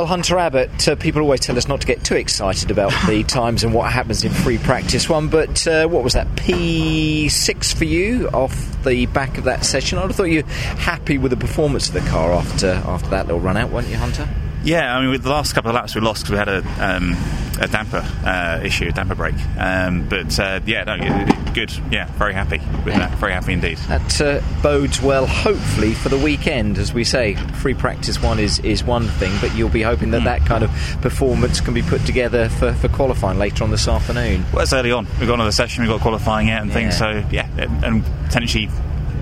Well, Hunter Abbott, uh, people always tell us not to get too excited about the times and what happens in free practice one, but uh, what was that, P6 for you off the back of that session? I'd have thought you were happy with the performance of the car after, after that little run out, weren't you, Hunter? Yeah, I mean, with the last couple of laps we lost because we had a, um, a damper uh, issue, a damper break. Um, but uh, yeah, no, good. Yeah, very happy with that. Very happy indeed. That uh, bodes well, hopefully, for the weekend. As we say, free practice one is, is one thing, but you'll be hoping that mm. that kind of performance can be put together for, for qualifying later on this afternoon. Well, it's early on. We've got another session, we've got qualifying out and yeah. things, so yeah, and potentially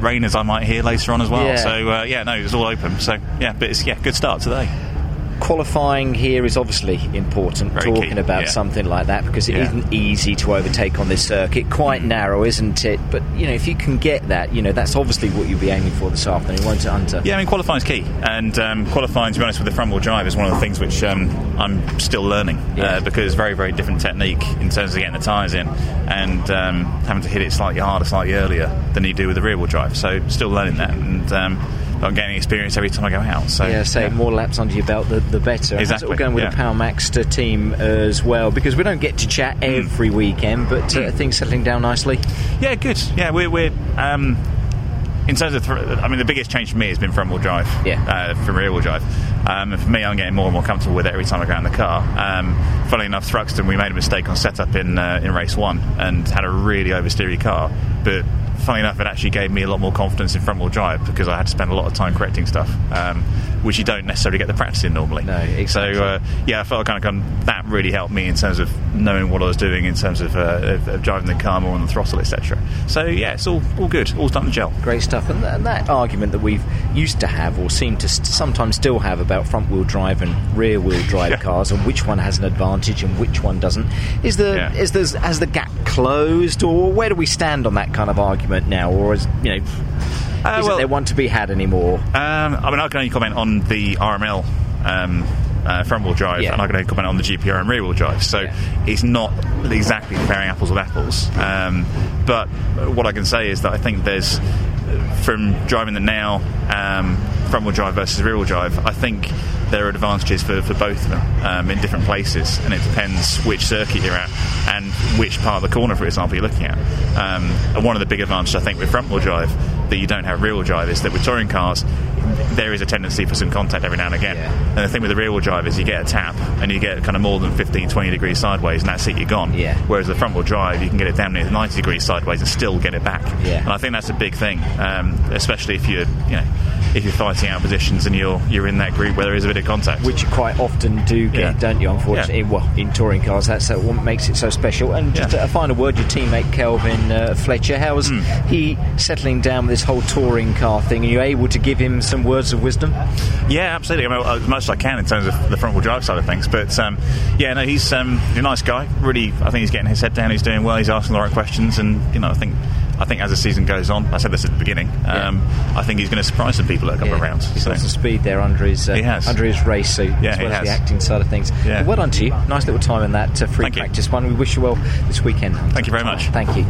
rain as I might hear later on as well. Yeah. So uh, yeah, no, it's all open. So yeah, but it's yeah, good start today qualifying here is obviously important. Very talking key. about yeah. something like that because it yeah. not easy to overtake on this circuit. Quite mm. narrow, isn't it? But you know, if you can get that, you know, that's obviously what you'll be aiming for this afternoon, won't it, Hunter? Yeah, I mean, qualifying is key, and um, qualifying, to be honest, with the front wheel drive is one of the things which um, I'm still learning uh, yeah. uh, because very, very different technique in terms of getting the tyres in and um, having to hit it slightly harder, slightly earlier than you do with the rear wheel drive. So, still learning that, and um, I'm getting experience every time I go out. So yeah, say yeah. more laps under your belt, the, the better. Exactly. We're going with yeah. the Power Maxed team as well because we don't get to chat mm. every weekend, but uh, mm. things settling down nicely. Yeah, good. Yeah, we're. we're um, in terms of, th- I mean, the biggest change for me has been front wheel drive, yeah, uh, from rear wheel drive. Um, for me, I'm getting more and more comfortable with it every time I go out in the car. Um, funnily enough, Thruxton, we made a mistake on setup in uh, in race one and had a really oversteery car, but funny enough, it actually gave me a lot more confidence in front wheel drive because I had to spend a lot of time correcting stuff, um, which you don't necessarily get the practice in normally. No, exactly. So uh, yeah, I felt kind of that really helped me in terms of knowing what I was doing in terms of, uh, of, of driving the car more on the throttle, etc. So yeah, it's all all good, all starting to gel. Great stuff. And, th- and that argument that we've used to have, or seem to st- sometimes still have, about front wheel drive and rear wheel drive yeah. cars and which one has an advantage and which one doesn't, is the yeah. is the has the gap closed, or where do we stand on that kind of argument? argument now, or is you know, uh, well, there want to be had anymore? Um, I mean, I can only comment on the RML. Um, uh, front wheel drive, yeah. and I can only comment on the GPR and rear wheel drive. So yeah. it's not exactly comparing apples with apples. Um, but what I can say is that I think there's, from driving the now, um, front wheel drive versus rear wheel drive, I think there are advantages for, for both of them um, in different places, and it depends which circuit you're at and which part of the corner, for example, you're looking at. Um, and one of the big advantages, I think, with front wheel drive that you don't have rear wheel drive is that with touring cars, there is a tendency for some contact every now and again. Yeah. And the thing with the rear wheel drive is you get a tap and you get kind of more than 15, 20 degrees sideways, and that's it, you're gone. Yeah. Whereas the front wheel drive, you can get it down near 90 degrees sideways and still get it back. Yeah. And I think that's a big thing, um, especially if you're, you know, if you're fighting out positions and you're you're in that group where there is a bit of contact, which you quite often do get, yeah. don't you? Unfortunately, yeah. well, in touring cars, that's what makes it so special. And just yeah. a, final word, your teammate Kelvin uh, Fletcher, how is mm. he settling down with this whole touring car thing? Are you able to give him some words of wisdom? Yeah, absolutely. I mean, as much as I can in terms of the front wheel drive side of things. But um, yeah, no, he's um, a nice guy. Really, I think he's getting his head down. He's doing well. He's asking the right questions, and you know, I think I think as the season goes on, I said this at the beginning. Um, yeah. I think he's going to surprise some people at a couple yeah. of rounds. He's so. got some speed there under his uh, under his race suit, yeah, as well as the acting side of things. Yeah. Well done to you. Nice little time in that uh, free Thank practice you. one. We wish you well this weekend. Thank you very much. Thank you.